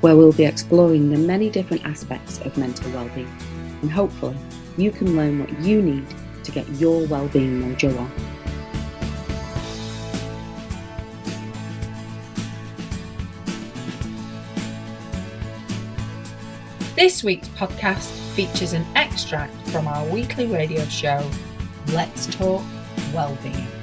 where we'll be exploring the many different aspects of mental well-being and hopefully you can learn what you need to get your well-being mojo on. This week's podcast features an extract from our weekly radio show, Let's Talk Wellbeing.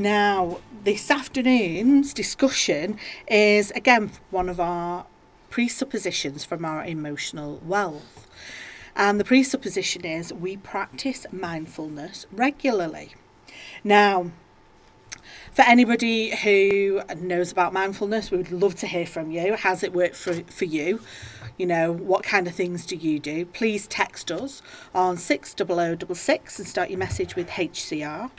Now, this afternoon's discussion is again one of our presuppositions from our emotional wealth. And the presupposition is we practice mindfulness regularly. Now, for anybody who knows about mindfulness, we would love to hear from you. Has it worked for, for you? You know, what kind of things do you do? Please text us on 60066 and start your message with HCR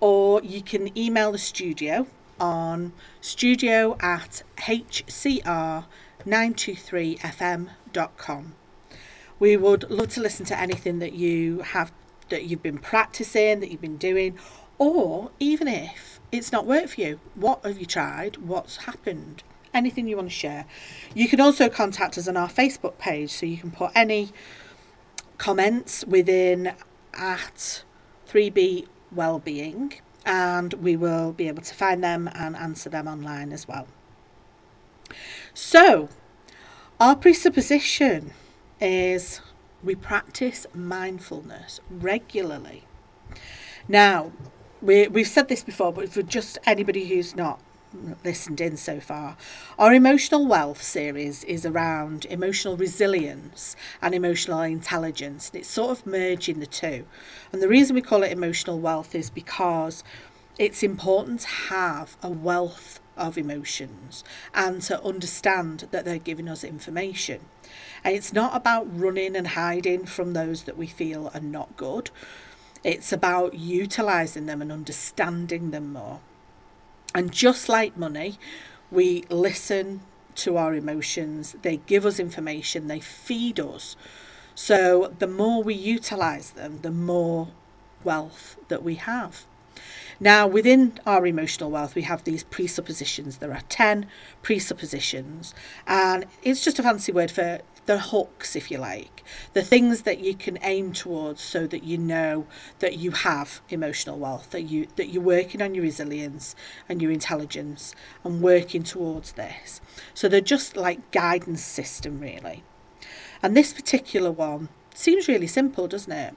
or you can email the studio on studio at hcr923fm.com. We would love to listen to anything that you have that you've been practicing, that you've been doing, or even if it's not worked for you, what have you tried? What's happened? Anything you want to share. You can also contact us on our Facebook page, so you can put any comments within at 3B well-being and we will be able to find them and answer them online as well. So, our presupposition is we practice mindfulness regularly. Now, we, we've said this before, but for just anybody who's not listened in so far. Our emotional wealth series is around emotional resilience and emotional intelligence, and it's sort of merging the two. And the reason we call it emotional wealth is because it's important to have a wealth of emotions and to understand that they're giving us information. And it's not about running and hiding from those that we feel are not good. It's about utilizing them and understanding them more. And just like money, we listen to our emotions, they give us information, they feed us. So the more we utilize them, the more wealth that we have. Now, within our emotional wealth, we have these presuppositions. There are 10 presuppositions, and it's just a fancy word for the hooks, if you like, the things that you can aim towards so that you know that you have emotional wealth, that you that you're working on your resilience and your intelligence and working towards this. So they're just like guidance system really. And this particular one seems really simple, doesn't it?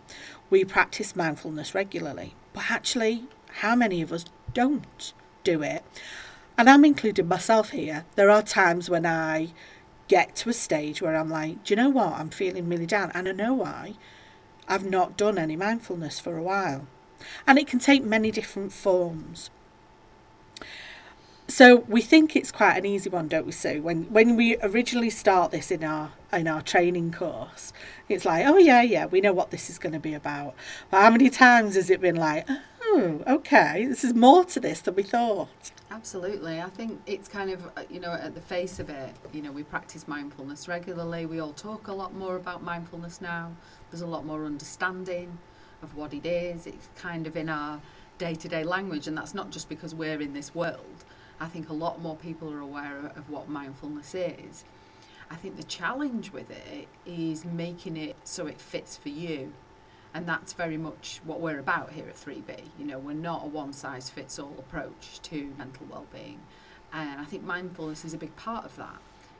We practice mindfulness regularly, but actually how many of us don't do it? And I'm including myself here. There are times when I get to a stage where I'm like, do you know what? I'm feeling really down. And I know why. I've not done any mindfulness for a while. And it can take many different forms. So we think it's quite an easy one, don't we, Sue? When when we originally start this in our in our training course, it's like, oh yeah, yeah, we know what this is going to be about. But how many times has it been like, oh, okay, this is more to this than we thought? Absolutely. I think it's kind of, uh, you know, at the face of it, you know, we practice mindfulness regularly. We all talk a lot more about mindfulness now. There's a lot more understanding of what it is. It's kind of in our day to day language, and that's not just because we're in this world. I think a lot more people are aware of what mindfulness is. I think the challenge with it is making it so it fits for you and that's very much what we're about here at 3B. You know, we're not a one size fits all approach to mental well-being, and I think mindfulness is a big part of that.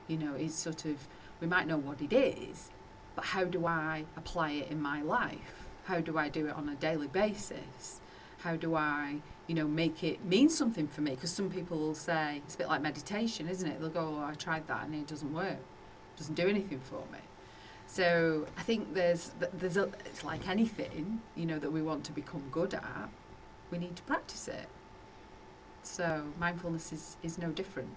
You know, it's sort of we might know what it is, but how do I apply it in my life? How do I do it on a daily basis? How do I, you know, make it mean something for me? Because some people will say it's a bit like meditation, isn't it? They'll go, oh, I tried that and it doesn't work, doesn't do anything for me. So I think there's there's a it's like anything, you know, that we want to become good at. We need to practice it. So mindfulness is, is no different.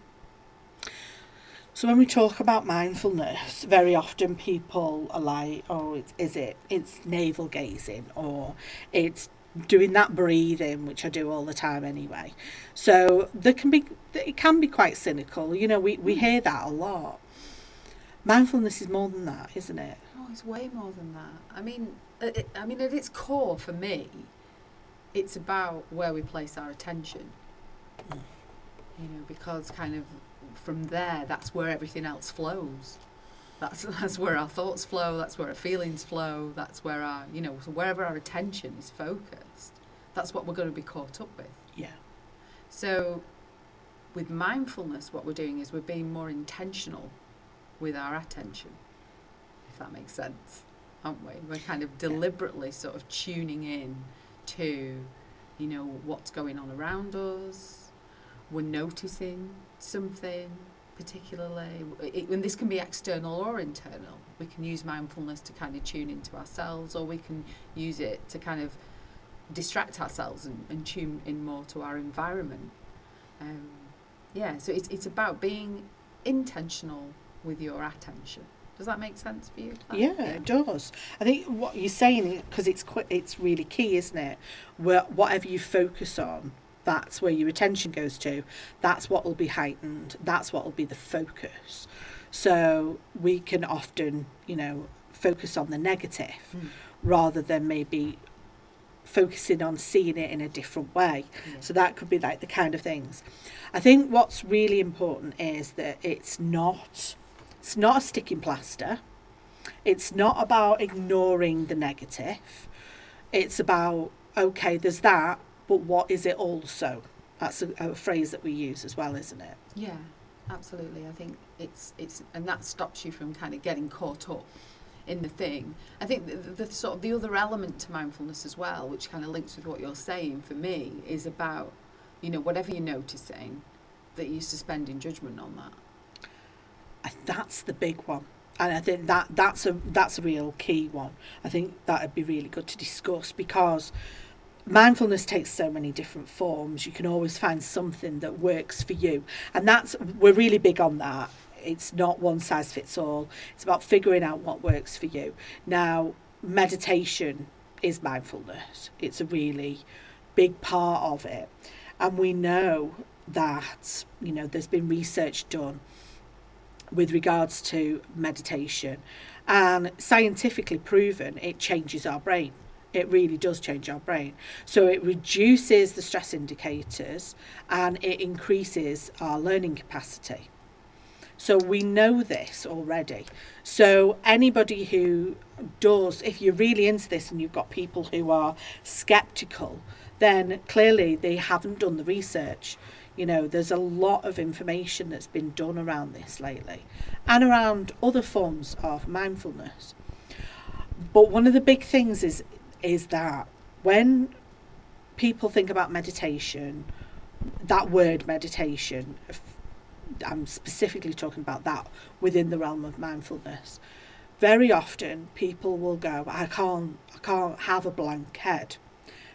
So when we talk about mindfulness, very often people are like, "Oh, it's, is it? It's navel gazing, or it's doing that breathing, which I do all the time anyway." So there can be it can be quite cynical. You know, we we hmm. hear that a lot. Mindfulness is more than that, isn't it? Oh, it's way more than that. I mean, it, I mean, at its core, for me, it's about where we place our attention. Mm. You know, because kind of from there, that's where everything else flows. That's that's where our thoughts flow. That's where our feelings flow. That's where our you know so wherever our attention is focused, that's what we're going to be caught up with. Yeah. So, with mindfulness, what we're doing is we're being more intentional with our attention, if that makes sense, aren't we? We're kind of deliberately sort of tuning in to, you know, what's going on around us. We're noticing something particularly, it, and this can be external or internal. We can use mindfulness to kind of tune into ourselves, or we can use it to kind of distract ourselves and, and tune in more to our environment. Um, yeah, so it's, it's about being intentional with your attention. Does that make sense for you? Yeah, it does. I think what you're saying because it's quite, it's really key, isn't it? Where whatever you focus on, that's where your attention goes to. That's what will be heightened. That's what will be the focus. So we can often, you know, focus on the negative Mm. rather than maybe focusing on seeing it in a different way. Yeah. So that could be like the kind of things. I think what's really important is that it's not it's not a sticking plaster. It's not about ignoring the negative. It's about okay, there's that, but what is it also? That's a, a phrase that we use as well, isn't it? Yeah, absolutely. I think it's it's and that stops you from kind of getting caught up in the thing. I think the, the, the sort of the other element to mindfulness as well, which kind of links with what you're saying for me, is about you know whatever you're noticing, that you're suspending judgment on that. That's the big one. And I think that that's a that's a real key one. I think that'd be really good to discuss because mindfulness takes so many different forms. You can always find something that works for you, and that's we're really big on that. It's not one size fits all. It's about figuring out what works for you. Now, meditation is mindfulness. It's a really big part of it, and we know that you know there's been research done with regards to meditation. And scientifically proven it changes our brain. It really does change our brain. So it reduces the stress indicators and it increases our learning capacity. So we know this already. So anybody who does if you're really into this and you've got people who are skeptical then clearly they haven't done the research you know, there's a lot of information that's been done around this lately and around other forms of mindfulness. But one of the big things is is that when people think about meditation, that word meditation, I'm specifically talking about that within the realm of mindfulness. Very often people will go, I can't I can't have a blank head.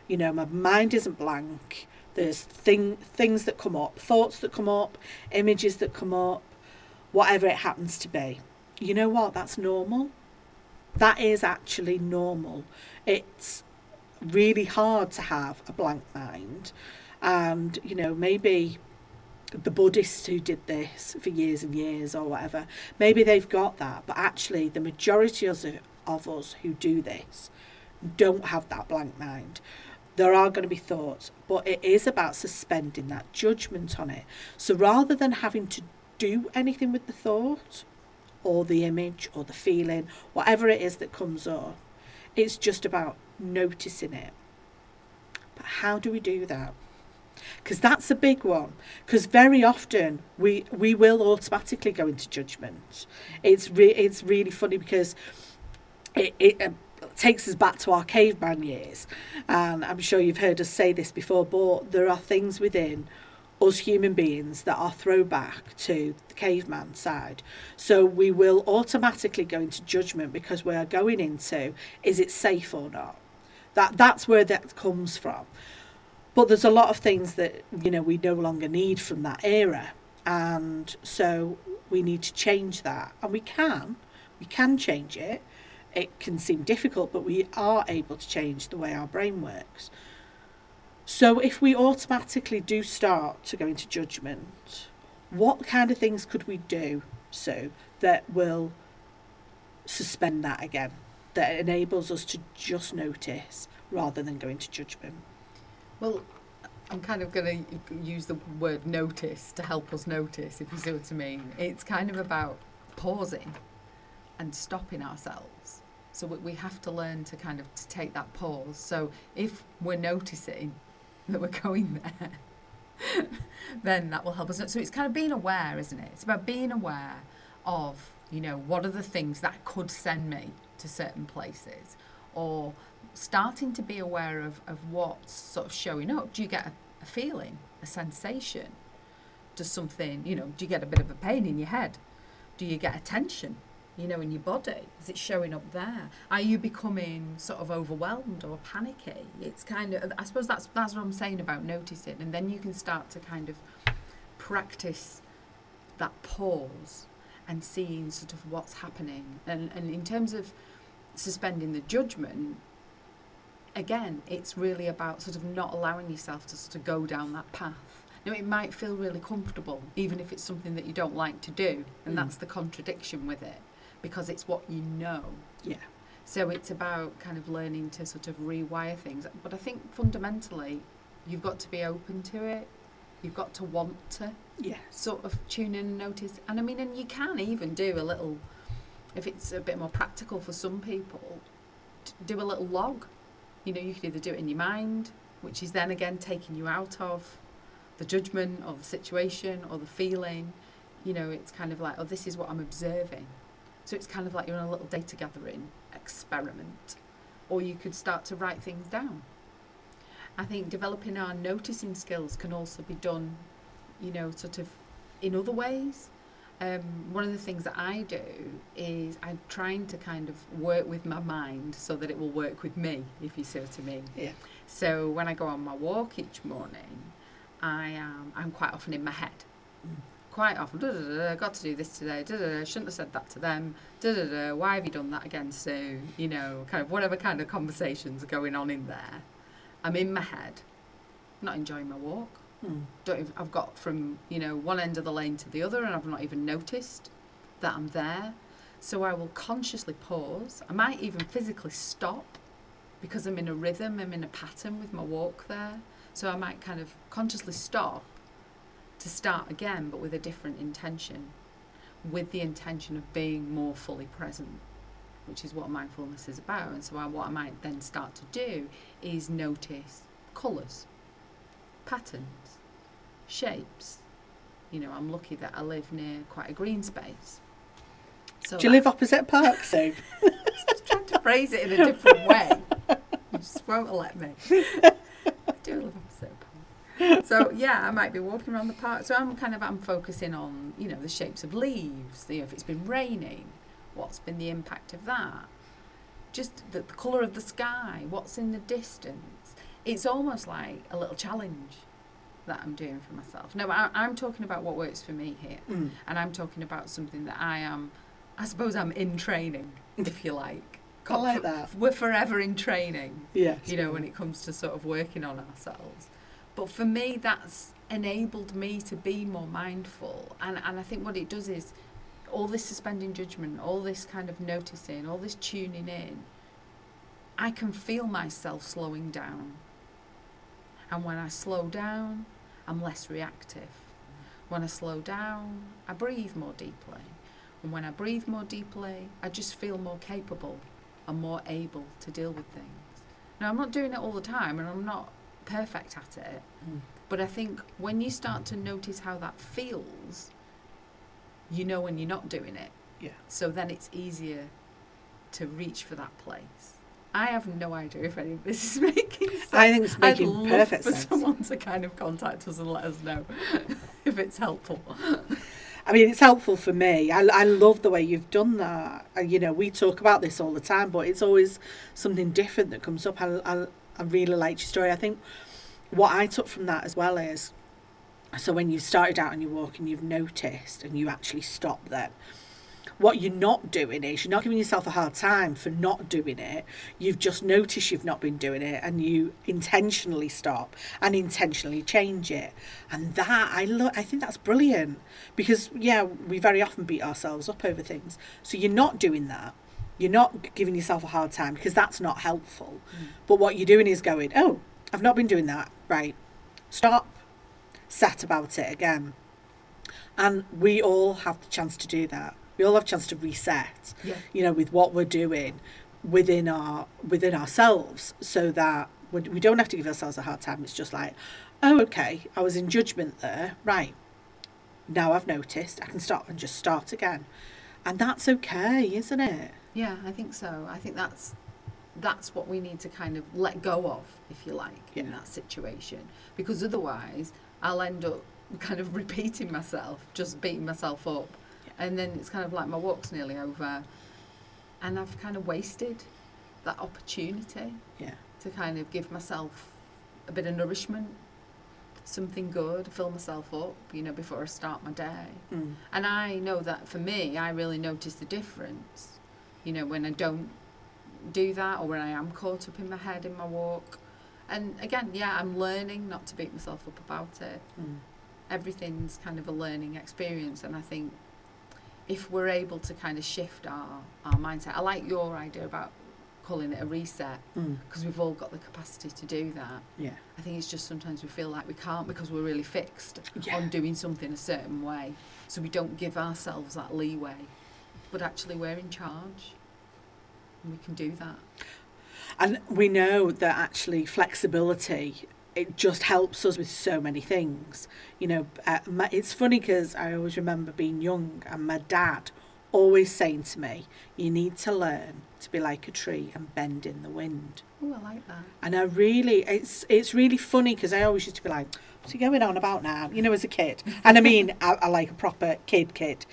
You know, my mind isn't blank there's thing, things that come up, thoughts that come up, images that come up, whatever it happens to be. You know what? That's normal. That is actually normal. It's really hard to have a blank mind. And, you know, maybe the Buddhists who did this for years and years or whatever, maybe they've got that. But actually, the majority of, of us who do this don't have that blank mind there are going to be thoughts, but it is about suspending that judgment on it. So rather than having to do anything with the thought or the image or the feeling, whatever it is that comes up, it's just about noticing it. But how do we do that? Because that's a big one. Because very often we we will automatically go into judgment. It's re- it's really funny because it, it um, takes us back to our caveman years. And I'm sure you've heard us say this before, but there are things within us human beings that are throwback to the caveman side. So we will automatically go into judgment because we are going into is it safe or not? That that's where that comes from. But there's a lot of things that you know we no longer need from that era. And so we need to change that. And we can. We can change it. It can seem difficult, but we are able to change the way our brain works. So if we automatically do start to go into judgment, what kind of things could we do so that will suspend that again? That enables us to just notice rather than go into judgment. Well, I'm kind of going to use the word notice to help us notice, if you see what I mean. It's kind of about pausing and stopping ourselves. So we- have to learn to kind of to take that pause. So if we're noticing that we're going there, then that will help us. So it's kind of being aware, isn't it? It's about being aware of, you know, what are the things that could send me to certain places or starting to be aware of, of what's sort of showing up. Do you get a, a feeling, a sensation? Does something, you know, do you get a bit of a pain in your head? Do you get a tension, you know, in your body? Is it showing up there? Are you becoming sort of overwhelmed or panicky? It's kind of, I suppose that's, that's what I'm saying about noticing. And then you can start to kind of practice that pause and seeing sort of what's happening. And, and in terms of suspending the judgment, again, it's really about sort of not allowing yourself to sort of go down that path. Now, it might feel really comfortable, even if it's something that you don't like to do, and Mm. that's the contradiction with it, because it's what you know. Yeah. So it's about kind of learning to sort of rewire things. But I think fundamentally, you've got to be open to it. You've got to want to Yes. sort of tune in and notice. And I mean, and you can even do a little, if it's a bit more practical for some people, do a little log. You know, you could either do it in your mind, which is then again taking you out of the judgment or the situation or the feeling. You know, it's kind of like, oh, this is what I'm observing. So it's kind of like you're on a little data gathering experiment. Or you could start to write things down. I think developing our noticing skills can also be done you know, sort of in other ways. Um, one of the things that I do is I'm trying to kind of work with my mind so that it will work with me, if you see what I mean. Yeah. So when I go on my walk each morning, I am I'm quite often in my head. Mm. Quite often, da, da, da, got to do this today, da, da, da, shouldn't have said that to them, da, da, da, why have you done that again, Sue? You know, kind of whatever kind of conversations are going on in there. I'm in my head, not enjoying my walk Mm. don't even, I've got from you know one end of the lane to the other and I've not even noticed that I'm there so I will consciously pause I might even physically stop because I'm in a rhythm I'm in a pattern with my walk there so I might kind of consciously stop to start again but with a different intention with the intention of being more fully present which is what mindfulness is about and so I, what I might then start to do is notice colours patterns, shapes. You know, I'm lucky that I live near quite a green space. So Do you live opposite Park, Sue? just trying to phrase it in a different way. You just won't let me. I do live opposite a park. So yeah, I might be walking around the park. So I'm kind of I'm focusing on you know the shapes of leaves. You know, if it's been raining, what's been the impact of that? Just the, the colour of the sky. What's in the distance? It's almost like a little challenge that I'm doing for myself. No, I, I'm talking about what works for me here, Mm. and I'm talking about something that I am. I suppose I'm in training, if you like. I like that. We're forever in training Yes. you know, when it comes to sort of working on ourselves. But for me, that's enabled me to be more mindful. And, and I think what it does is all this suspending judgment, all this kind of noticing, all this tuning in, I can feel myself slowing down. And when I slow down, I'm less reactive. When I slow down, I breathe more deeply. And when I breathe more deeply, I just feel more capable and more able to deal with things. Now, I'm not doing it all the time and I'm not perfect at it, Mm. but I think when you start to notice how that feels, you know when you're not doing it. Yeah. So then it's easier to reach for that place. I have no idea if any of this is making sense. I think it's making I'd love perfect for sense. someone to kind of contact us and let us know if it's helpful. I mean, it's helpful for me. I, I love the way you've done that. Uh, you know, we talk about this all the time, but it's always something different that comes up. I, I, I really liked your story. I think what I took from that as well is so when you started out on your walk and you've noticed and you actually stop then, what you're not doing is you're not giving yourself a hard time for not doing it. You've just noticed you've not been doing it and you intentionally stop and intentionally change it. And that I love I think that's brilliant because yeah, we very often beat ourselves up over things. So you're not doing that. You're not giving yourself a hard time because that's not helpful. Mm. But what you're doing is going, "Oh, I've not been doing that." Right. Stop. Sat about it again. And we all have the chance to do that. We all have a chance to reset Yeah. you know, with what we're doing within our within ourselves, so that we we don't have to give ourselves a hard time. It's just like, oh, okay, I was in judgment there, right? Now I've noticed, I can stop and just start again, and that's okay, isn't it? Yeah, I think so. I think that's that's what we need to kind of let go of, if you like, in that situation. Because otherwise, I'll end up kind of repeating myself, just beating myself up, and then it's kind of like my walk's nearly over, and I've kind of wasted that opportunity Yeah. to kind of give myself a bit of nourishment, something good, fill myself up, you know, before I start my day. Mm. And I know that for me, I really notice the difference, you know, when I don't do that or when I am caught up in my head in my walk. And again, yeah, I'm learning not to beat myself up about it. Mm. Everything's kind of a learning experience. And I think if we're able to kind of shift our, our mindset, I like your idea about calling it a reset Mm. because we've all got the capacity to do that. Yeah. I think it's just sometimes we feel like we can't because we're really fixed Yeah. on doing something a certain way. So we don't give ourselves that leeway. But actually, we're in charge. And we can do that. And we know that actually flexibility it just helps us with so many things. You know, uh, my, it's funny because I always remember being young and my dad always saying to me, "You need to learn to be like a tree and bend in the wind." Oh, I like that. And I really, it's it's really funny because I always used to be like, "What's he going on about now?" You know, as a kid. And I mean, I, I like a proper kid kid.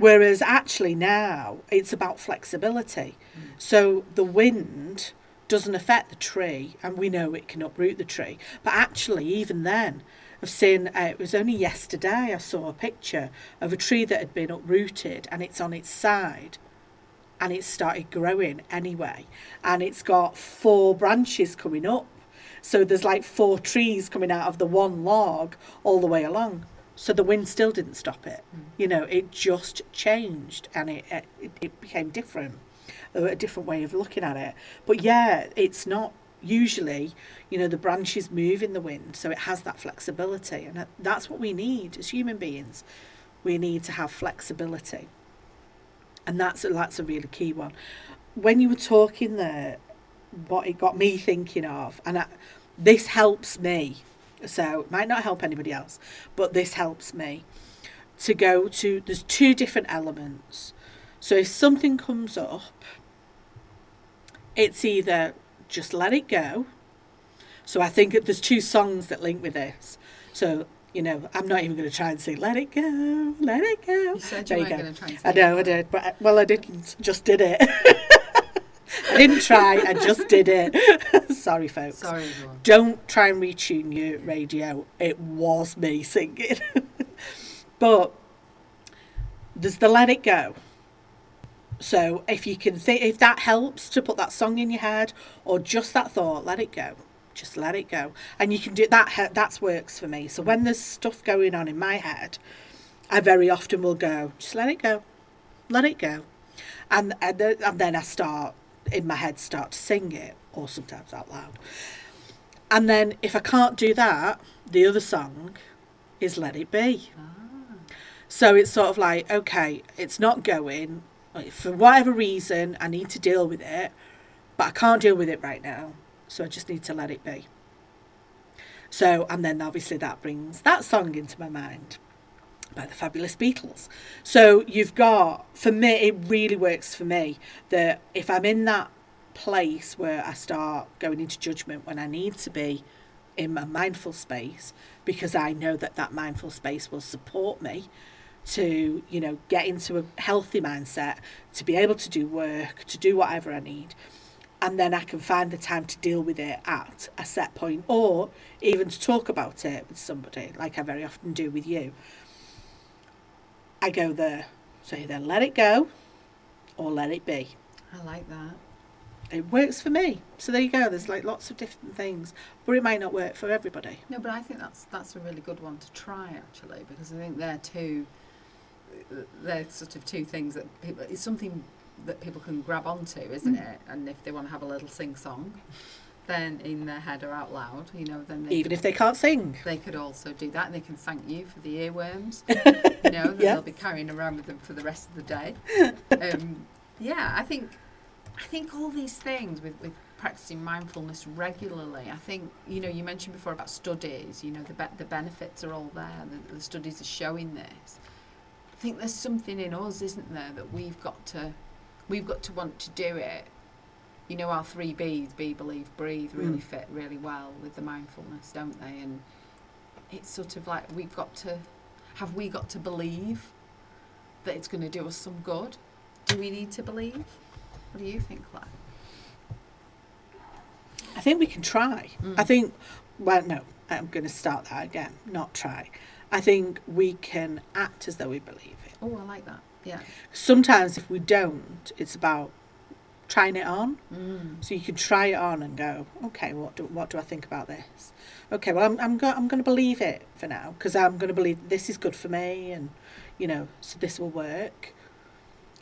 Whereas actually now it's about flexibility. So the wind doesn't affect the tree, and we know it can uproot the tree. But actually, even then, I've seen uh, it was only yesterday I saw a picture of a tree that had been uprooted and it's on its side and it started growing anyway. And it's got four branches coming up. So there's like four trees coming out of the one log all the way along. So the wind still didn't stop it. You know, it just changed and it, it, it became different, a a different way of looking at it. But yeah, it's not usually, you know, the branches move in the wind. So it has that flexibility. And that's what we need as human beings. We need to have flexibility and that's a, that's a really key one. When you were talking there, what it got me thinking of, and I, this helps me, so it might not help anybody else, but this helps me to go to. There's two different elements. So if something comes up, it's either just let it go. So I think there's two songs that link with this. So you know, I'm not even going to try and say "Let It Go, Let It Go." You said There you you weren't go. going to try and say I know I did, but I, well, I didn't. Just did it. I didn't try. I just did it. Sorry, folks. Sorry, everyone. Don't try and retune your radio. It was me singing. but there's the let it go. So if you can think, if that helps to put that song in your head or just that thought, let it go. Just let it go, and you can do that. That's works for me. So when there's stuff going on in my head, I very often will go, just let it go, let it go, and and, and then I start in my head start to sing it, or sometimes out loud. And then if I can't do that, the other song is Let It Be. Ah. So it's sort of like, okay, it's not going. For whatever reason, I need to deal with it, but I can't deal with it right now. So I just need to let it be. So, and then obviously that brings that song into my mind by the Fabulous Beatles. So you've got, for me, it really works for me that if I'm in that place where I start going into judgment when I need to be in my mindful space because I know that that mindful space will support me to, you know, get into a healthy mindset, to be able to do work, to do whatever I need. And then I can find the time to deal with it at a set point or even to talk about it with somebody, like I very often do with you. I go there. So either let it go or let it be. I like that. It works for me. So there you go. There's like lots of different things, but it might not work for everybody. No, but I think that's that's a really good one to try actually because I think they're two. They're sort of two things that people. It's something that people can grab onto, isn't Mm. it? And if they want to have a little sing song, then in their head or out loud, you know, then they Even if they can't sing. they could also do that and they can thank you for the earworms you know that Yeah. they'll be carrying around with them for the rest of the day um, yeah i think i think all these things with, with practicing mindfulness regularly i think you know you mentioned before about studies you know the, be- the benefits are all there the, the studies are showing this i think there's something in us isn't there that we've got to we've got to want to do it you know our three b's be believe breathe really Mm. fit really well with the mindfulness don't they and it's sort of like we've got to have we got to believe that it's going to do us some good do we need to believe what do you think claire I think we can try. Mm. I think, well, no, I'm going to start that again, not try. I think we can act as though we believe it. oh i like that yeah Sometimes if we don't, it's about trying it on. mm. So you can try it on and go, okay, what do what do I think about this? Okay, well I'm I'm go- I'm going to believe it for now because I'm going to believe this is good for me, and you know, so this will work.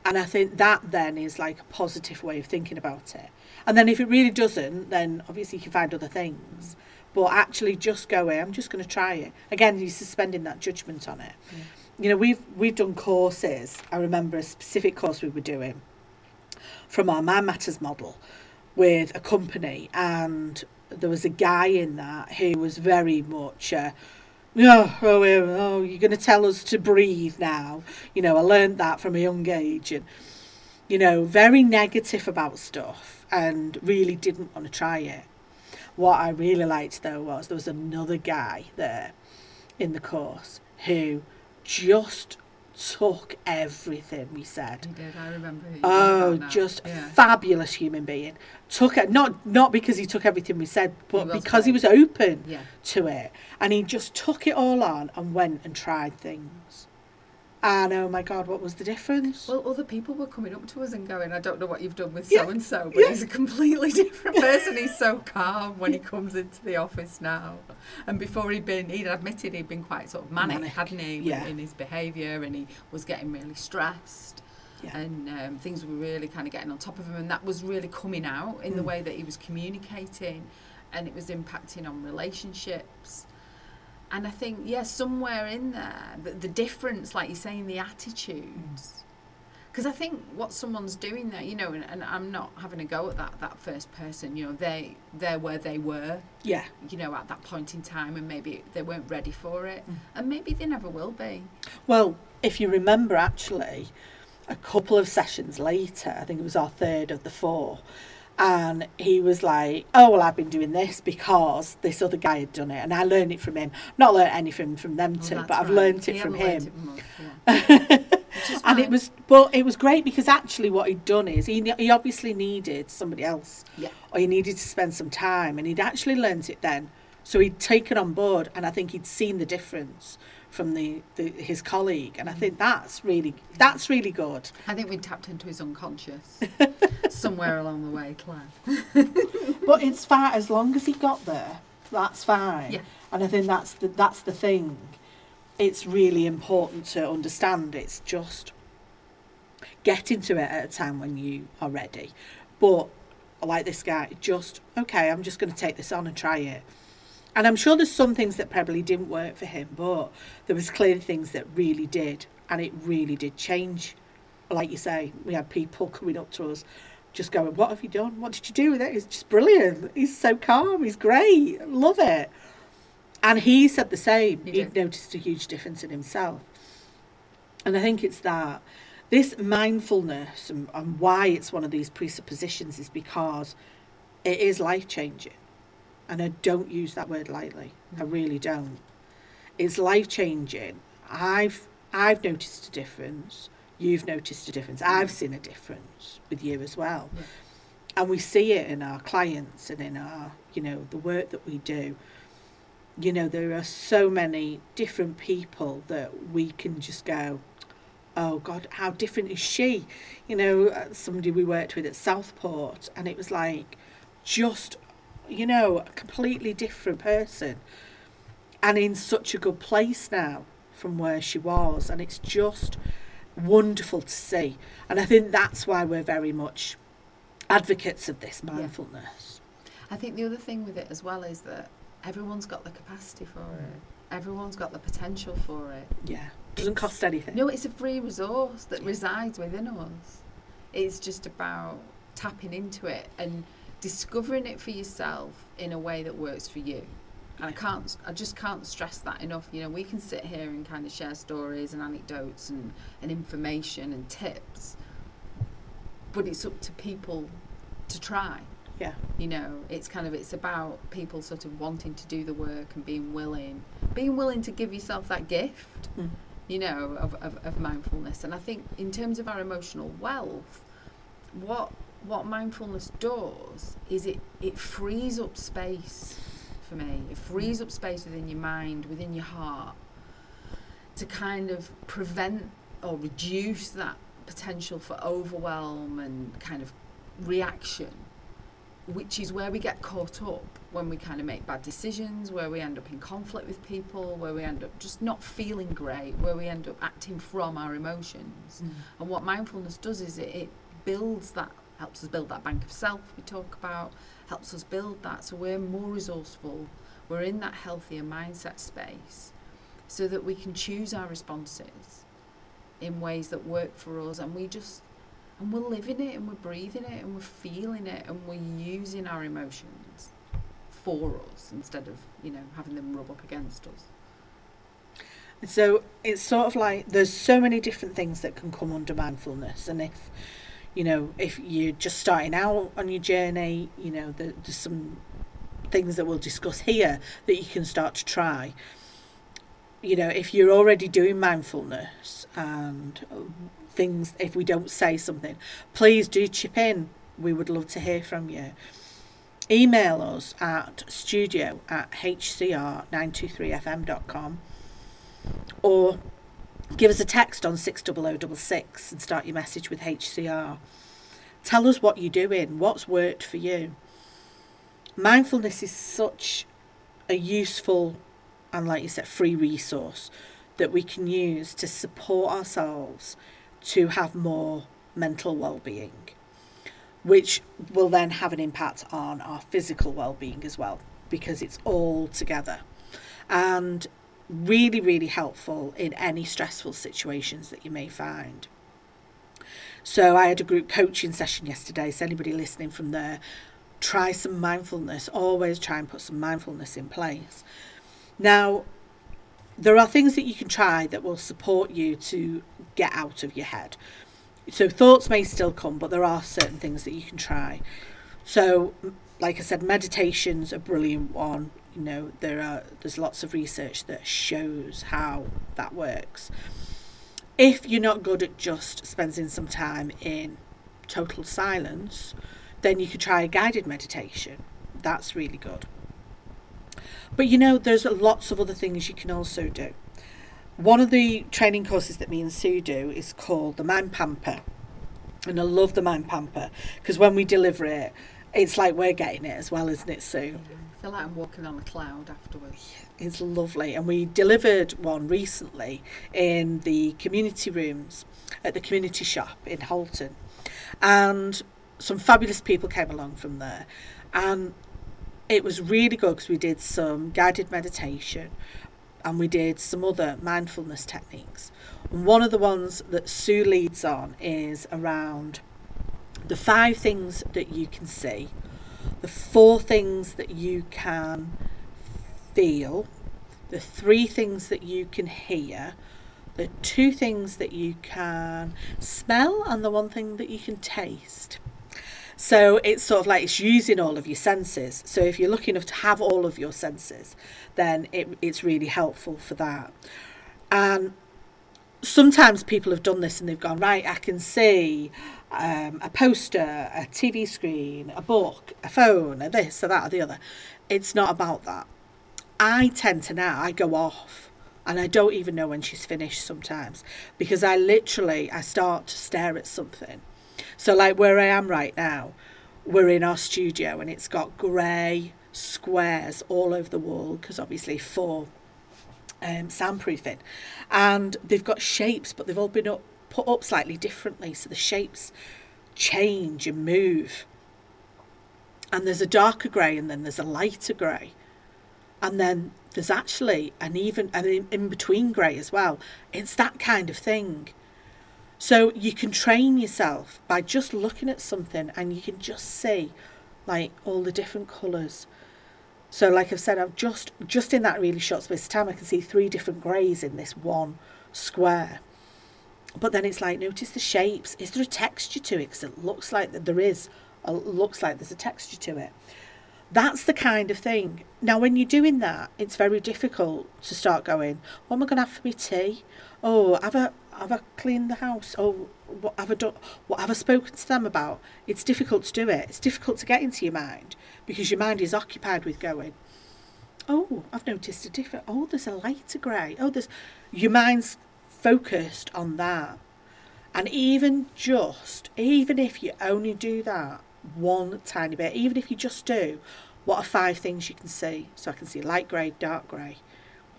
And I think that then is like a positive way of thinking about it. And then if it really doesn't, then obviously you can find other things. But actually, just go away. I'm just going to try it again. You're suspending that judgment on it. Yeah. You know, we've we've done courses. I remember a specific course we were doing from our Man Matters model with a company, and there was a guy in that who was very much. Uh, no, oh, oh, you're going to tell us to breathe now. You know, I learned that from a young age, and you know, very negative about stuff, and really didn't want to try it. What I really liked though was there was another guy there in the course who just took everything we said you did i remember Oh, just yeah. fabulous human being. Took it not not because he took everything we said, but was because he was open yeah to it, and he just took it all on and went and tried things. And oh my God, what was the difference? well, other people were coming up to us and going, I don't know what you've done with so and so, but yeah. he's a completely different person. He's so calm when he comes into the office now. And before he'd been, he'd admitted he'd been quite sort of manic, Manic, hadn't he, yeah. in his behaviour, and he was getting really stressed. Yeah. And um, things were really kind of getting on top of him, and that was really coming out in the Mm. way that he was communicating, and it was impacting on relationships. And I think, yeah, somewhere in there, the, the difference, like you're saying, the attitudes. Because I think what someone's doing there, you know, and, and I'm not having a go at that that first person. You know, they they're where they were, yeah, you know, at that point in time, and maybe they weren't ready for it, Mm. and maybe they never will be. Well, if you remember, actually, a couple of sessions later, I think it was our third of the four, and he was like, "Oh well, I've been doing this because this other guy had done it, and I learned it from him. Not learned anything from them Well, two, but I've learned it from him." it from yeah. And it was but it was great because actually what he'd done is he, he obviously needed somebody else Yeah. or he needed to spend some time and he'd actually learnt it then so he'd taken on board and i think he'd seen the difference from the, the his colleague and i think that's really that's really good. I think we tapped into his unconscious somewhere along the way, Claire. but it's fine as long as he got there that's fine. Yeah. and i think that's the that's the thing. It's really important to understand it's just get into it at a time when you are ready. But like this guy just okay i'm just going to take this on and try it and i'm sure there's some things that probably didn't work for him but there was clearly things that really did and it really did change. Like you say we had people coming up to us just going what have you done? What did you do with it? It's just brilliant. He's so calm. He's great. Love it. And he said the same. He he'd noticed a huge difference in himself. And i think it's that this mindfulness and, and why it's one of these presuppositions is because it is life changing. And I don't use that word lightly. I really don't. It's life changing. I've I've noticed a difference. You've noticed a difference. I've seen a difference with you as well. Yeah. And we see it in our clients and in our, you know, the work that we do. You know, there are so many different people that we can just go, oh God, how different is she? You know, uh, somebody we worked with at Southport, and it was like just, you know, a completely different person and in such a good place now from where she was. And it's just wonderful to see. And I think that's why we're very much advocates of this mindfulness. I think the other thing with it as well is that everyone's got the capacity for it. Mm. Everyone's got the potential for it. Yeah. Doesn't cost anything. No, it's a free resource that resides within us. It's just about tapping into it and discovering it for yourself in a way that works for you. And I can't, I just can't stress that enough. You know, we can sit here and kind of share stories and anecdotes and, and information and tips, but it's up to people to try. Yeah. You know, it's kind of it's about people sort of wanting to do the work and being willing, being willing to give yourself that gift. Mm. You know, of, of, of mindfulness. And I think in terms of our emotional wealth, what what mindfulness does is it it frees up space for me. It frees up space within your mind, within your heart, to kind of prevent or reduce that potential for overwhelm and kind of reaction, which is where we get caught up when we kind of make bad decisions, where we end up in conflict with people, where we end up just not feeling great, where we end up acting from our emotions. Mm. And what mindfulness does is it, it builds that, helps us build that bank of self we talk about, helps us build that. So we're more resourceful, we're in that healthier mindset space so that we can choose our responses in ways that work for us. And we just and we're living it and we're breathing it and we're feeling it and we're using our emotions for us instead of you know having them rub up against us. So it's sort of like there's so many different things that can come under mindfulness, and if you know if you're just starting out on your journey, you know there, there's some things that we'll discuss here that you can start to try. You know, if you're already doing mindfulness and things, if we don't say something, please do chip in. We would love to hear from you. Email us at studio at hcr923fm.com or give us a text on 60066 and start your message with HCR. Tell us what you're doing, what's worked for you. Mindfulness is such a useful and, like you said, free resource that we can use to support ourselves to have more mental well-being which will then have an impact on our physical well-being as well because it's all together and really really helpful in any stressful situations that you may find. So i had a group coaching session yesterday so anybody listening from there try some mindfulness always try and put some mindfulness in place. Now there are things that you can try that will support you to get out of your head. So thoughts may still come but there are certain things that you can try. So like i said meditation's a brilliant one. You know there are there's lots of research that shows how that works. If you're not good at just spending some time in total silence then you could try a guided meditation. That's really good. But you know there's lots of other things you can also do. One of the training courses that me and Sue do is called the Mind Pamper. And I love the Mind Pamper because when we deliver it, it's like we're getting it as well, isn't it, Sue? I feel like I'm walking on a cloud afterwards. It's lovely. And we delivered one recently in the community rooms at the community shop in Holton. And some fabulous people came along from there. And it was really good because we did some guided meditation and we did some other mindfulness techniques. And one of the ones that Sue leads on is around the five things that you can see, the four things that you can feel, the three things that you can hear, the two things that you can smell and the one thing that you can taste. So it's sort of like it's using all of your senses. So if you're lucky enough to have all of your senses, then it, it's really helpful for that. And sometimes people have done this and they've gone, right, I can see um, a poster, a TV screen, a book, a phone, a this, or that, or the other. It's not about that. I tend to now, I go off and I don't even know when she's finished sometimes because I literally, I start to stare at something. So like where I am right now, we're in our studio and it's got grey squares all over the wall because obviously for um, soundproofing and they've got shapes but they've all been up, put up slightly differently so the shapes change and move. And there's a darker grey and then there's a lighter grey. And then there's actually an even an in between grey as well. It's that kind of thing. So you can train yourself by just looking at something and you can just see like all the different colours so like I've said, I've just just in that really short space of time I can see three different greys in this one square. But then it's like notice the shapes. Is there a texture to it? Because it looks like that there is. A, looks like there's a texture to it. That's the kind of thing. Now, when you're doing that, it's very difficult to start going. What am I going to have for my tea? Oh, have I have I cleaned the house? Oh, what have I done? What have I spoken to them about? It's difficult to do it. It's difficult to get into your mind because your mind is occupied with going, oh, I've noticed a different, oh, there's a lighter grey. Oh, there's, your mind's focused on that. And even just, even if you only do that one tiny bit, even if you just do, what are five things you can see? So I can see light grey, dark grey.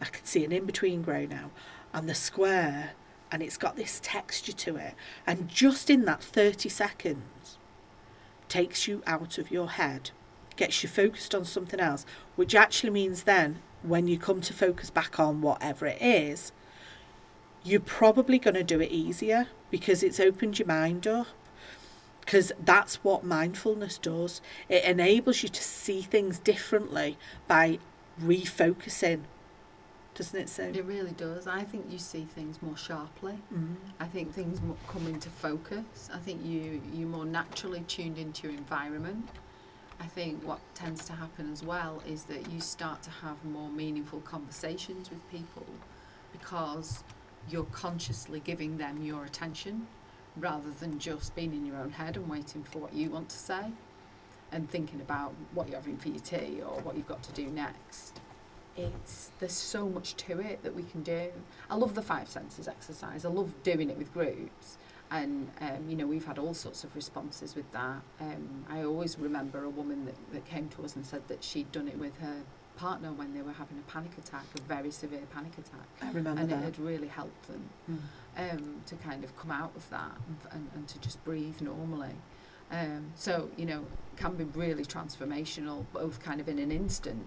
I can see an in-between grey now. And the square, and it's got this texture to it. And just in that 30 seconds, takes you out of your head gets you focused on something else, which actually means then when you come to focus back on whatever it is, you're probably going to do it easier because it's opened your mind up. Because that's what mindfulness does. It enables you to see things differently by refocusing. Doesn't it, Sue? It really does. I think you see things more sharply. Mm. I think things come into focus. I think you you're more naturally tuned into your environment. I think what tends to happen as well is that you start to have more meaningful conversations with people because you're consciously giving them your attention rather than just being in your own head and waiting for what you want to say and thinking about what you're having for your tea or what you've got to do next. It's there's so much to it that we can do. I love the five senses exercise. I love doing it with groups and um, you know we've had all sorts of responses with that. Um, I always remember a woman that, that came to us and said that she'd done it with her partner when they were having a panic attack, a very severe panic attack, I remember and that. it had really helped them Mm. um, to kind of come out of that and, and, and to just breathe normally. Um, so you know can be really transformational, both kind of in an instant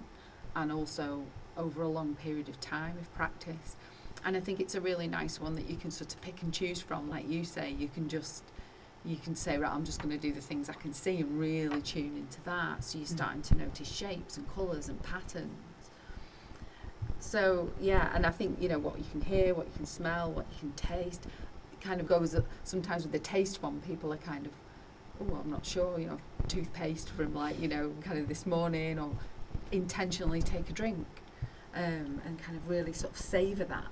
and also over a long period of time of practice. And I think it's a really nice one that you can sort of pick and choose from, like you say. You can just you can say, right, I'm just going to do the things I can see and really tune into that. So you're Mm. starting to notice shapes and colours and patterns. So yeah, and I think you know what you can hear, what you can smell, what you can taste. It kind of goes uh, sometimes with the taste one. People are kind of, oh, I'm not sure. You know, toothpaste from like you know kind of this morning, or intentionally take a drink, um, and kind of really sort of savor that.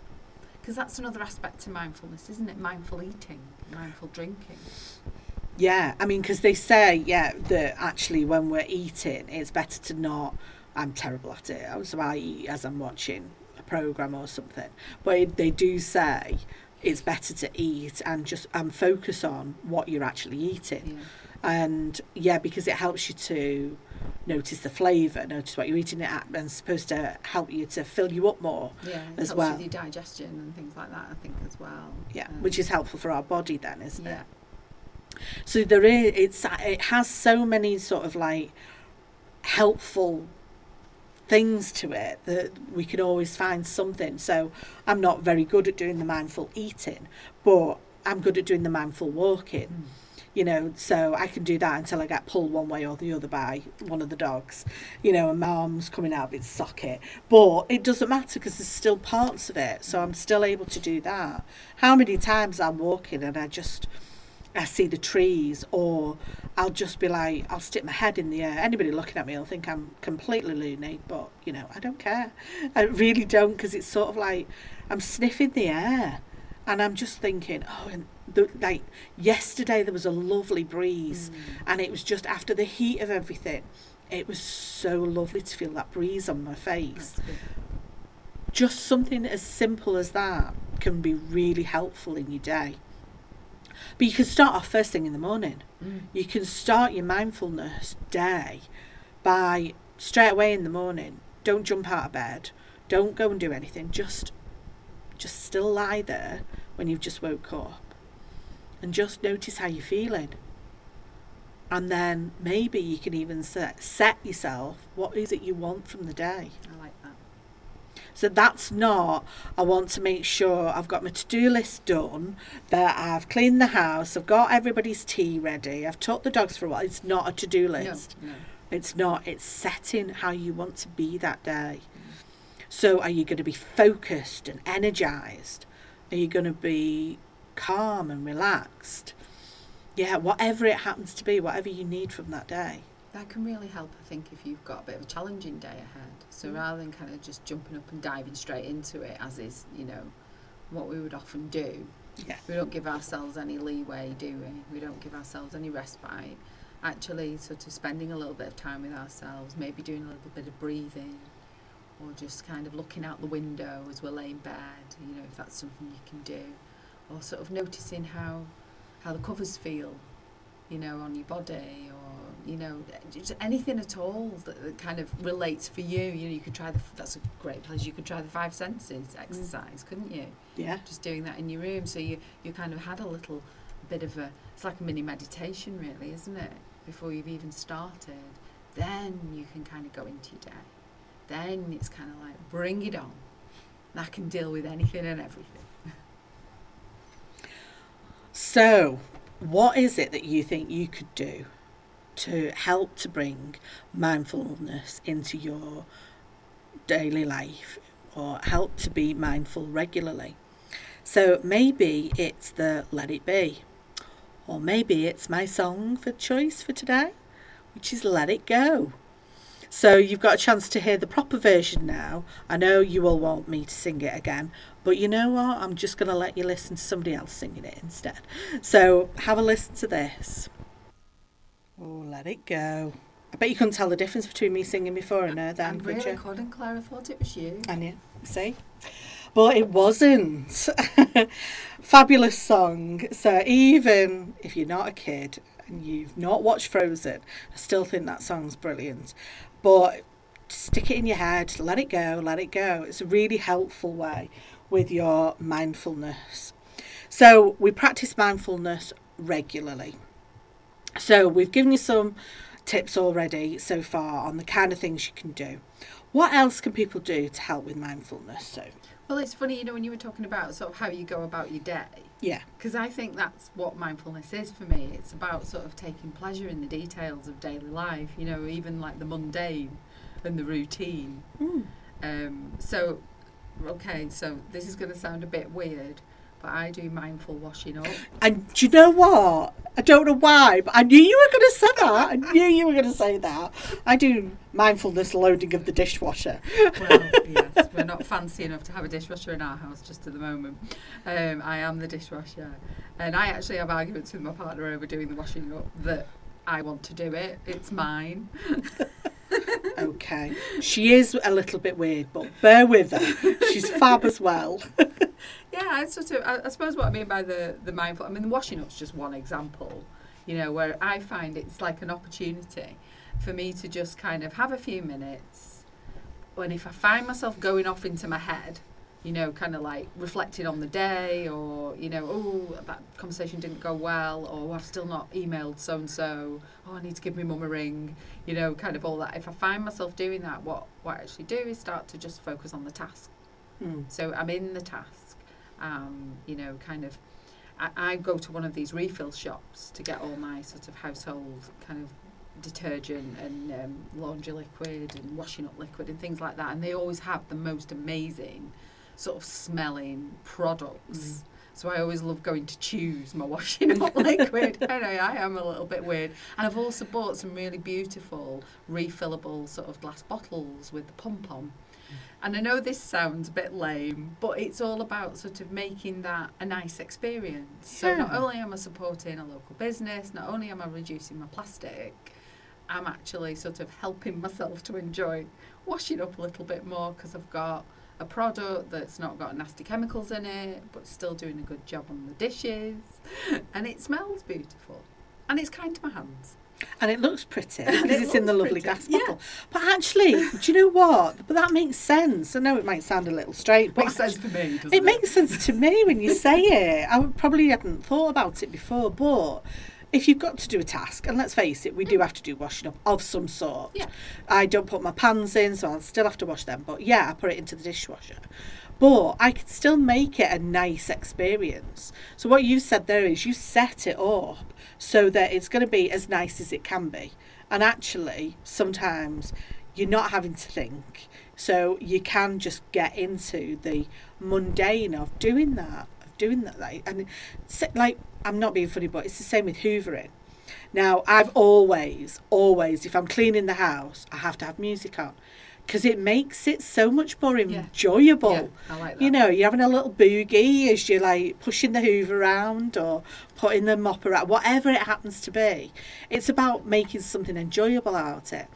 Because that's another aspect to mindfulness, isn't it? Mindful eating, mindful drinking. Yeah, I mean, because they say, yeah, that actually when we're eating, it's better to not. I'm terrible at it. So I eat as I'm watching a program or something. But they do say it's better to eat and just and focus on what you're actually eating. Yeah. And yeah, because it helps you to notice the flavour, notice what you're eating it at, and it's supposed to help you to fill you up more. Yeah, it As helps well. with your digestion and things like that. I think as well. Yeah, Um, which is helpful for our body then, isn't yeah. it? So there is it's it has so many sort of like helpful things to it that we can always find something. So I'm not very good at doing the mindful eating, but I'm good at doing the mindful walking. You know, so I can do that until I get pulled one way or the other by one of the dogs, you know, and my arm's coming out of its socket. But it doesn't matter because there's still parts of it, so I'm still able to do that. How many times I'm walking and I just, I see the trees, or I'll just be like, I'll stick my head in the air. Anybody looking at me will think I'm completely loony, but you know, I don't care. I really don't because it's sort of like I'm sniffing the air and I'm just thinking, oh, and the, like yesterday there was a lovely breeze, and it was just after the heat of everything. It was so lovely to feel that breeze on my face. Just something as simple as that can be really helpful in your day. But you can start off first thing in the morning. Mm. You can start your mindfulness day by straight away in the morning. Don't jump out of bed. Don't go and do anything. Just just still lie there when you've just woke up and just notice how you're feeling. And then maybe you can even set, set yourself what is it you want from the day. I like that. So that's not, I want to make sure I've got my to do list done, that I've cleaned the house, I've got everybody's tea ready, I've taught the dogs for a while. It's not a to do list. No, no. It's not, it's setting how you want to be that day. So are you going to be focused and energized? Are you going to be calm and relaxed? Yeah, whatever it happens to be, whatever you need from that day. That can really help, I think, if you've got a bit of a challenging day ahead. So mm. rather than kind of just jumping up and diving straight into it, as is, you know, what we would often do, Yeah. we don't give ourselves any leeway, do we? We don't give ourselves any respite. Actually, sort of spending a little bit of time with ourselves, maybe doing a little bit of breathing, or just kind of looking out the window as we're laying bed, you know, if that's something you can do, or sort of noticing how how the covers feel, you know, on your body, or you know, just anything at all that, that kind of relates for you. You know, you could try the that's a great place. You could try the five senses mm. exercise, couldn't you? Yeah. just doing that in your room. So you, you kind of had a little bit of a, it's like a mini meditation, really, isn't it? Before you've even started. Then you can kind of go into your day. Then it's kind of like, bring it on. And I can deal with anything and everything. So, what is it that you think you could do to help to bring mindfulness into your daily life or help to be mindful regularly? So, maybe it's the let it be, or maybe it's my song for choice for today, which is let it go. So you've got a chance to hear the proper version now. I know you will want me to sing it again, but you know what? I'm just going to let you listen to somebody else singing it instead. So have a listen to this. Oh, let it go. I bet you couldn't tell the difference between me singing before and her then, I could really you? couldn't, Claire. I thought it was you. And you see? But it wasn't. Fabulous song. So even if you're not a kid and you've not watched Frozen, I still think that song's brilliant. But stick it in your head, let it go, let it go. It's a really helpful way with your mindfulness. So we practice mindfulness regularly. So we've given you some tips already so far on the kind of things you can do. What else can people do to help with mindfulness? So Well, it's funny, you know, when you were talking about sort of how you go about your day, yeah, because I think that's what mindfulness is for me. It's about sort of taking pleasure in the details of daily life, you know, even like the mundane and the routine. Mm. Um, so, okay, so this is going to sound a bit weird, but I do mindful washing up. And do you know what? I don't know why, but I knew you were going to say that. I knew you were going to say that. I do mindfulness loading of the dishwasher. Well, yes, we're not fancy enough to have a dishwasher in our house just at the moment. Um, I am the dishwasher, and I actually have arguments with my partner over doing the washing up that I want to do it. It's mine. Okay. She is a little bit weird, but bear with her. She's fab as well. Yeah, I sort of. I, I suppose what I mean by the the mindful. I mean, the washing up's just one example. You know, where I find it's like an opportunity for me to just kind of have a few minutes. When if I find myself going off into my head, you know, kind of like reflecting on the day, or you know, oh that conversation didn't go well, or I've still not emailed so and so. Oh, I need to give my mum a ring. You know, kind of all that. If I find myself doing that, what what I actually do is start to just focus on the task. Mm. So I'm in the task, um, you know, kind of, I, I go to one of these refill shops to get all my sort of household kind of detergent and um, laundry liquid and washing up liquid and things like that. And they always have the most amazing sort of smelling products. Mm. So I always love going to choose my washing up liquid. I know I am a little bit weird. And I've also bought some really beautiful refillable sort of glass bottles with the pom pom. And I know this sounds a bit lame, but it's all about sort of making that a nice experience. So not only am I supporting a local business, not only am I reducing my plastic, I'm actually sort of helping myself to enjoy washing up a little bit more because I've got a product that's not got nasty chemicals in it, but still doing a good job on the dishes, and it smells beautiful, and it's kind to my hands. And it looks pretty because it it's in the lovely pretty, glass yeah. bottle. But actually, do you know what? But that makes sense. I know it might sound a little straight, but Makes sense for me, it? it makes sense to me when you say it. I probably hadn't thought about it before, but if you've got to do a task, and let's face it, we do mm. have to do washing up of some sort. Yeah. I don't put my pans in, so I'll still have to wash them. But yeah, I put it into the dishwasher. But I can still make it a nice experience. So what you said there is you set it up so that it's going to be as nice as it can be. And actually, sometimes you're not having to think. So you can just get into the mundane of doing that, doing that. Like, and like, I'm not being funny, but it's the same with hoovering. Now, I've always, always, if I'm cleaning the house, I have to have music on because it makes it so much more enjoyable. Yeah, I like that. You know, you're having a little boogie as you're like pushing the hoover around or putting the mop around, whatever it happens to be. It's about making something enjoyable out of it.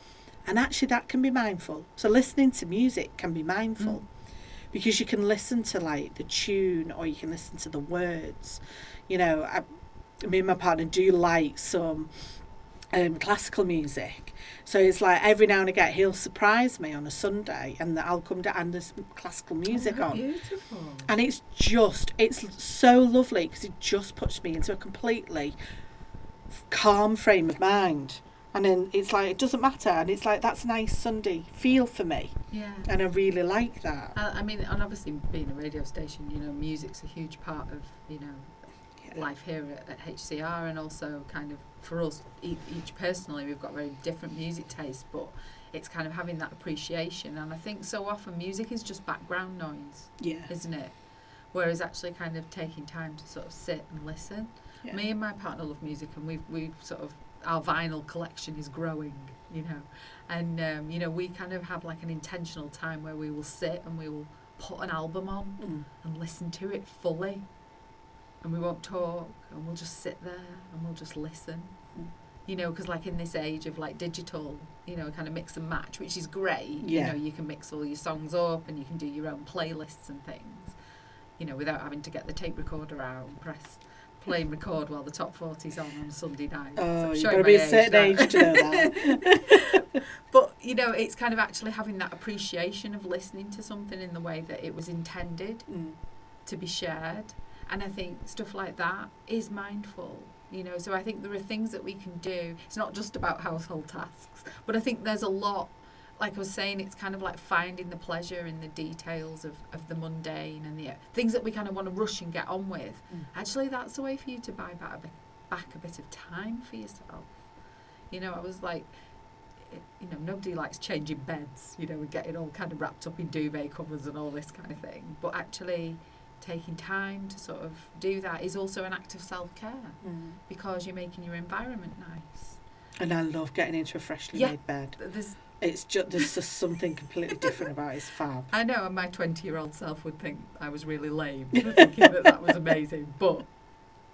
And actually, that can be mindful. So, listening to music can be mindful because you can listen to like the tune or you can listen to the words. You know, I, me and my partner do like some um, classical music. So it's like every now and again he'll surprise me on a Sunday and I'll come down and there's classical music Oh, on. Beautiful. And it's just, it's so lovely because it just puts me into a completely calm frame of mind. And then it's like, it doesn't matter. And it's like, that's a nice Sunday feel for me. Yeah. And I really like that. I, I mean, and obviously being a radio station, you know, music's a huge part of, you know, Yeah. life here at, at HCR and also kind of for us, e- each personally, we've got very different music tastes, but it's kind of having that appreciation. And I think so often music is just background noise, Yeah. isn't it? Whereas actually kind of taking time to sort of sit and listen. yeah. Me and my partner love music, and we've we've sort of our vinyl collection is growing, you know, and um, you know we kind of have like an intentional time where we will sit and we will put an album on Mm. and listen to it fully, and we won't talk, and we'll just sit there and we'll just listen, Mm. you know, because like in this age of like digital, you know, kind of mix and match, which is great. Yeah. You know, you can mix all your songs up and you can do your own playlists and things, you know, without having to get the tape recorder out and press play and record while the top 40's on on Sunday night. So Oh, I'm you've got to be a certain now. age to know that. But you know, it's kind of actually having that appreciation of listening to something in the way that it was intended Mm. to be shared. And I think stuff like that is mindful. You know, so I think there are things that we can do. It's not just about household tasks, but I think there's a lot. Like I was saying, it's kind of like finding the pleasure in the details of, of the mundane and the things that we kind of want to rush and get on with. Mm. Actually, that's a way for you to buy back a bit, back a bit of time for yourself. You know, I was like, it- you know, nobody likes changing beds, you know, and getting all kind of wrapped up in duvet covers and all this kind of thing. But actually, taking time to sort of do that is also an act of self care Mm. because you're making your environment nice. And I love getting into a freshly Yeah. made bed. There's, It's just there's just something completely different about it. It's fab. I know, and my 20 year old self would think I was really lame for thinking that that was amazing, but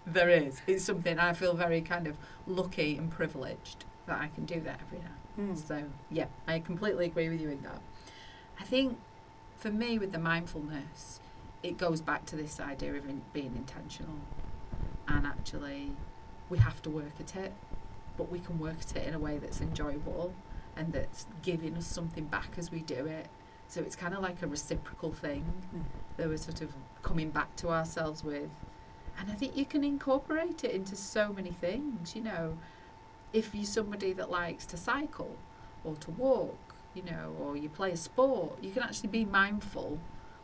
there is. It's something I feel very kind of lucky and privileged that I can do that every now Mm. So, yeah, I completely agree with you in that. I think for me, with the mindfulness, it goes back to this idea of in, being intentional. And actually, we have to work at it, but we can work at it in a way that's enjoyable and that's giving us something back as we do it. So it's kind of like a reciprocal thing Mm. that we're sort of coming back to ourselves with. And I think you can incorporate it into so many things, you know if you're somebody that likes to cycle or to walk, you know, or you play a sport, you can actually be mindful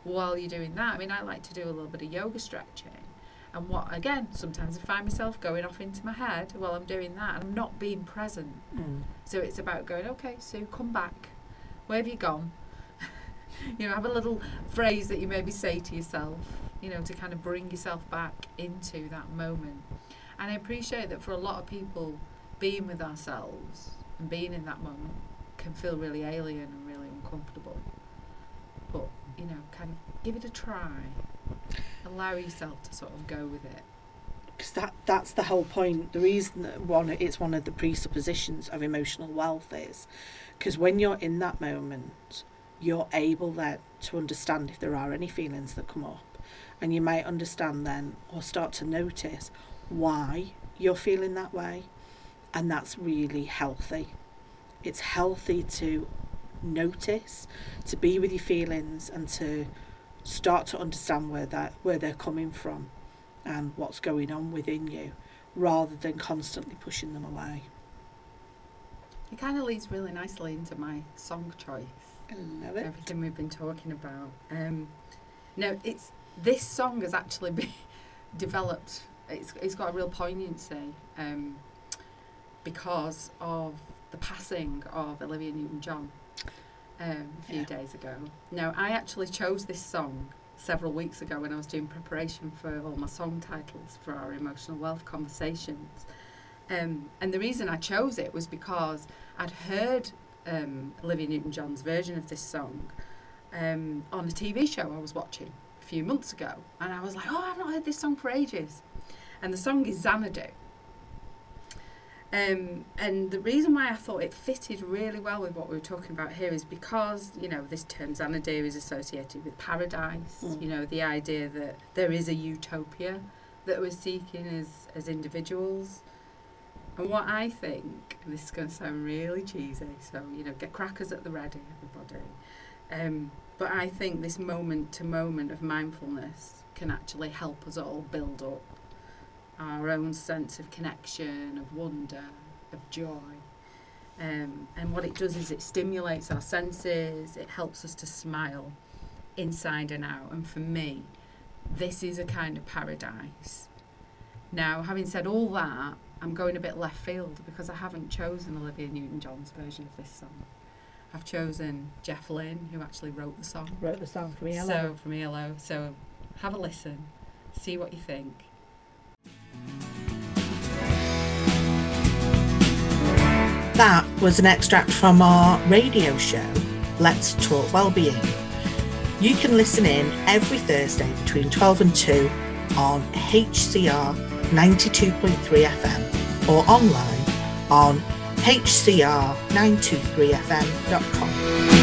while you're doing that. I mean, I like to do a little bit of yoga stretching. And what again? Sometimes I find myself going off into my head while I'm doing that, and I'm not being present. Mm. So it's about going, okay, Sue, come back. Where have you gone? you know, have a little phrase that you maybe say to yourself, you know, to kind of bring yourself back into that moment. And I appreciate that for a lot of people, being with ourselves and being in that moment can feel really alien and really uncomfortable. But, you know, kind of give it a try. Allow yourself to sort of go with it. because that that's the whole point. The reason that one it's one of the presuppositions of emotional wealth is because when you're in that moment, you're able then to understand if there are any feelings that come up, and you might understand then or start to notice why you're feeling that way, and that's really healthy. It's healthy to notice, to be with your feelings, and to start to understand where that where they're coming from and what's going on within you rather than constantly pushing them away. It kind of leads really nicely into my song choice. I love it. everything we've been talking about. Um, no, it's this song has actually been developed. It's it's got a real poignancy um, because of the passing of Olivia Newton-John um, a few Yeah. days ago. Now, I actually chose this song several weeks ago when I was doing preparation for all my song titles for our emotional wealth conversations. Um, and the reason I chose it was because I'd heard um, Olivia Newton John's version of this song um, on a TV show I was watching a few months ago. And I was like, oh, I've not heard this song for ages. And the song is Xanadu. Um, and the reason why I thought it fitted really well with what we were talking about here is because, you know, this term Xanadu is associated with paradise, Mm. you know, the idea that there is a utopia that we're seeking as, as individuals. And what I think, and this is going to sound really cheesy, so, you know, get crackers at the ready, everybody. Um, but I think this moment to moment of mindfulness can actually help us all build up our own sense of connection, of wonder, of joy. Um, and what it does is it stimulates our senses, it helps us to smile inside and out. And for me, this is a kind of paradise. Now, having said all that, I'm going a bit left field because I haven't chosen Olivia Newton John's version of this song. I've chosen Jeff Lynne, who actually wrote the song. Wrote the song for me. So from ELO. So have a listen, see what you think. That was an extract from our radio show, Let's Talk Wellbeing. You can listen in every Thursday between 12 and 2 on HCR 92.3 FM or online on hcr923fm.com.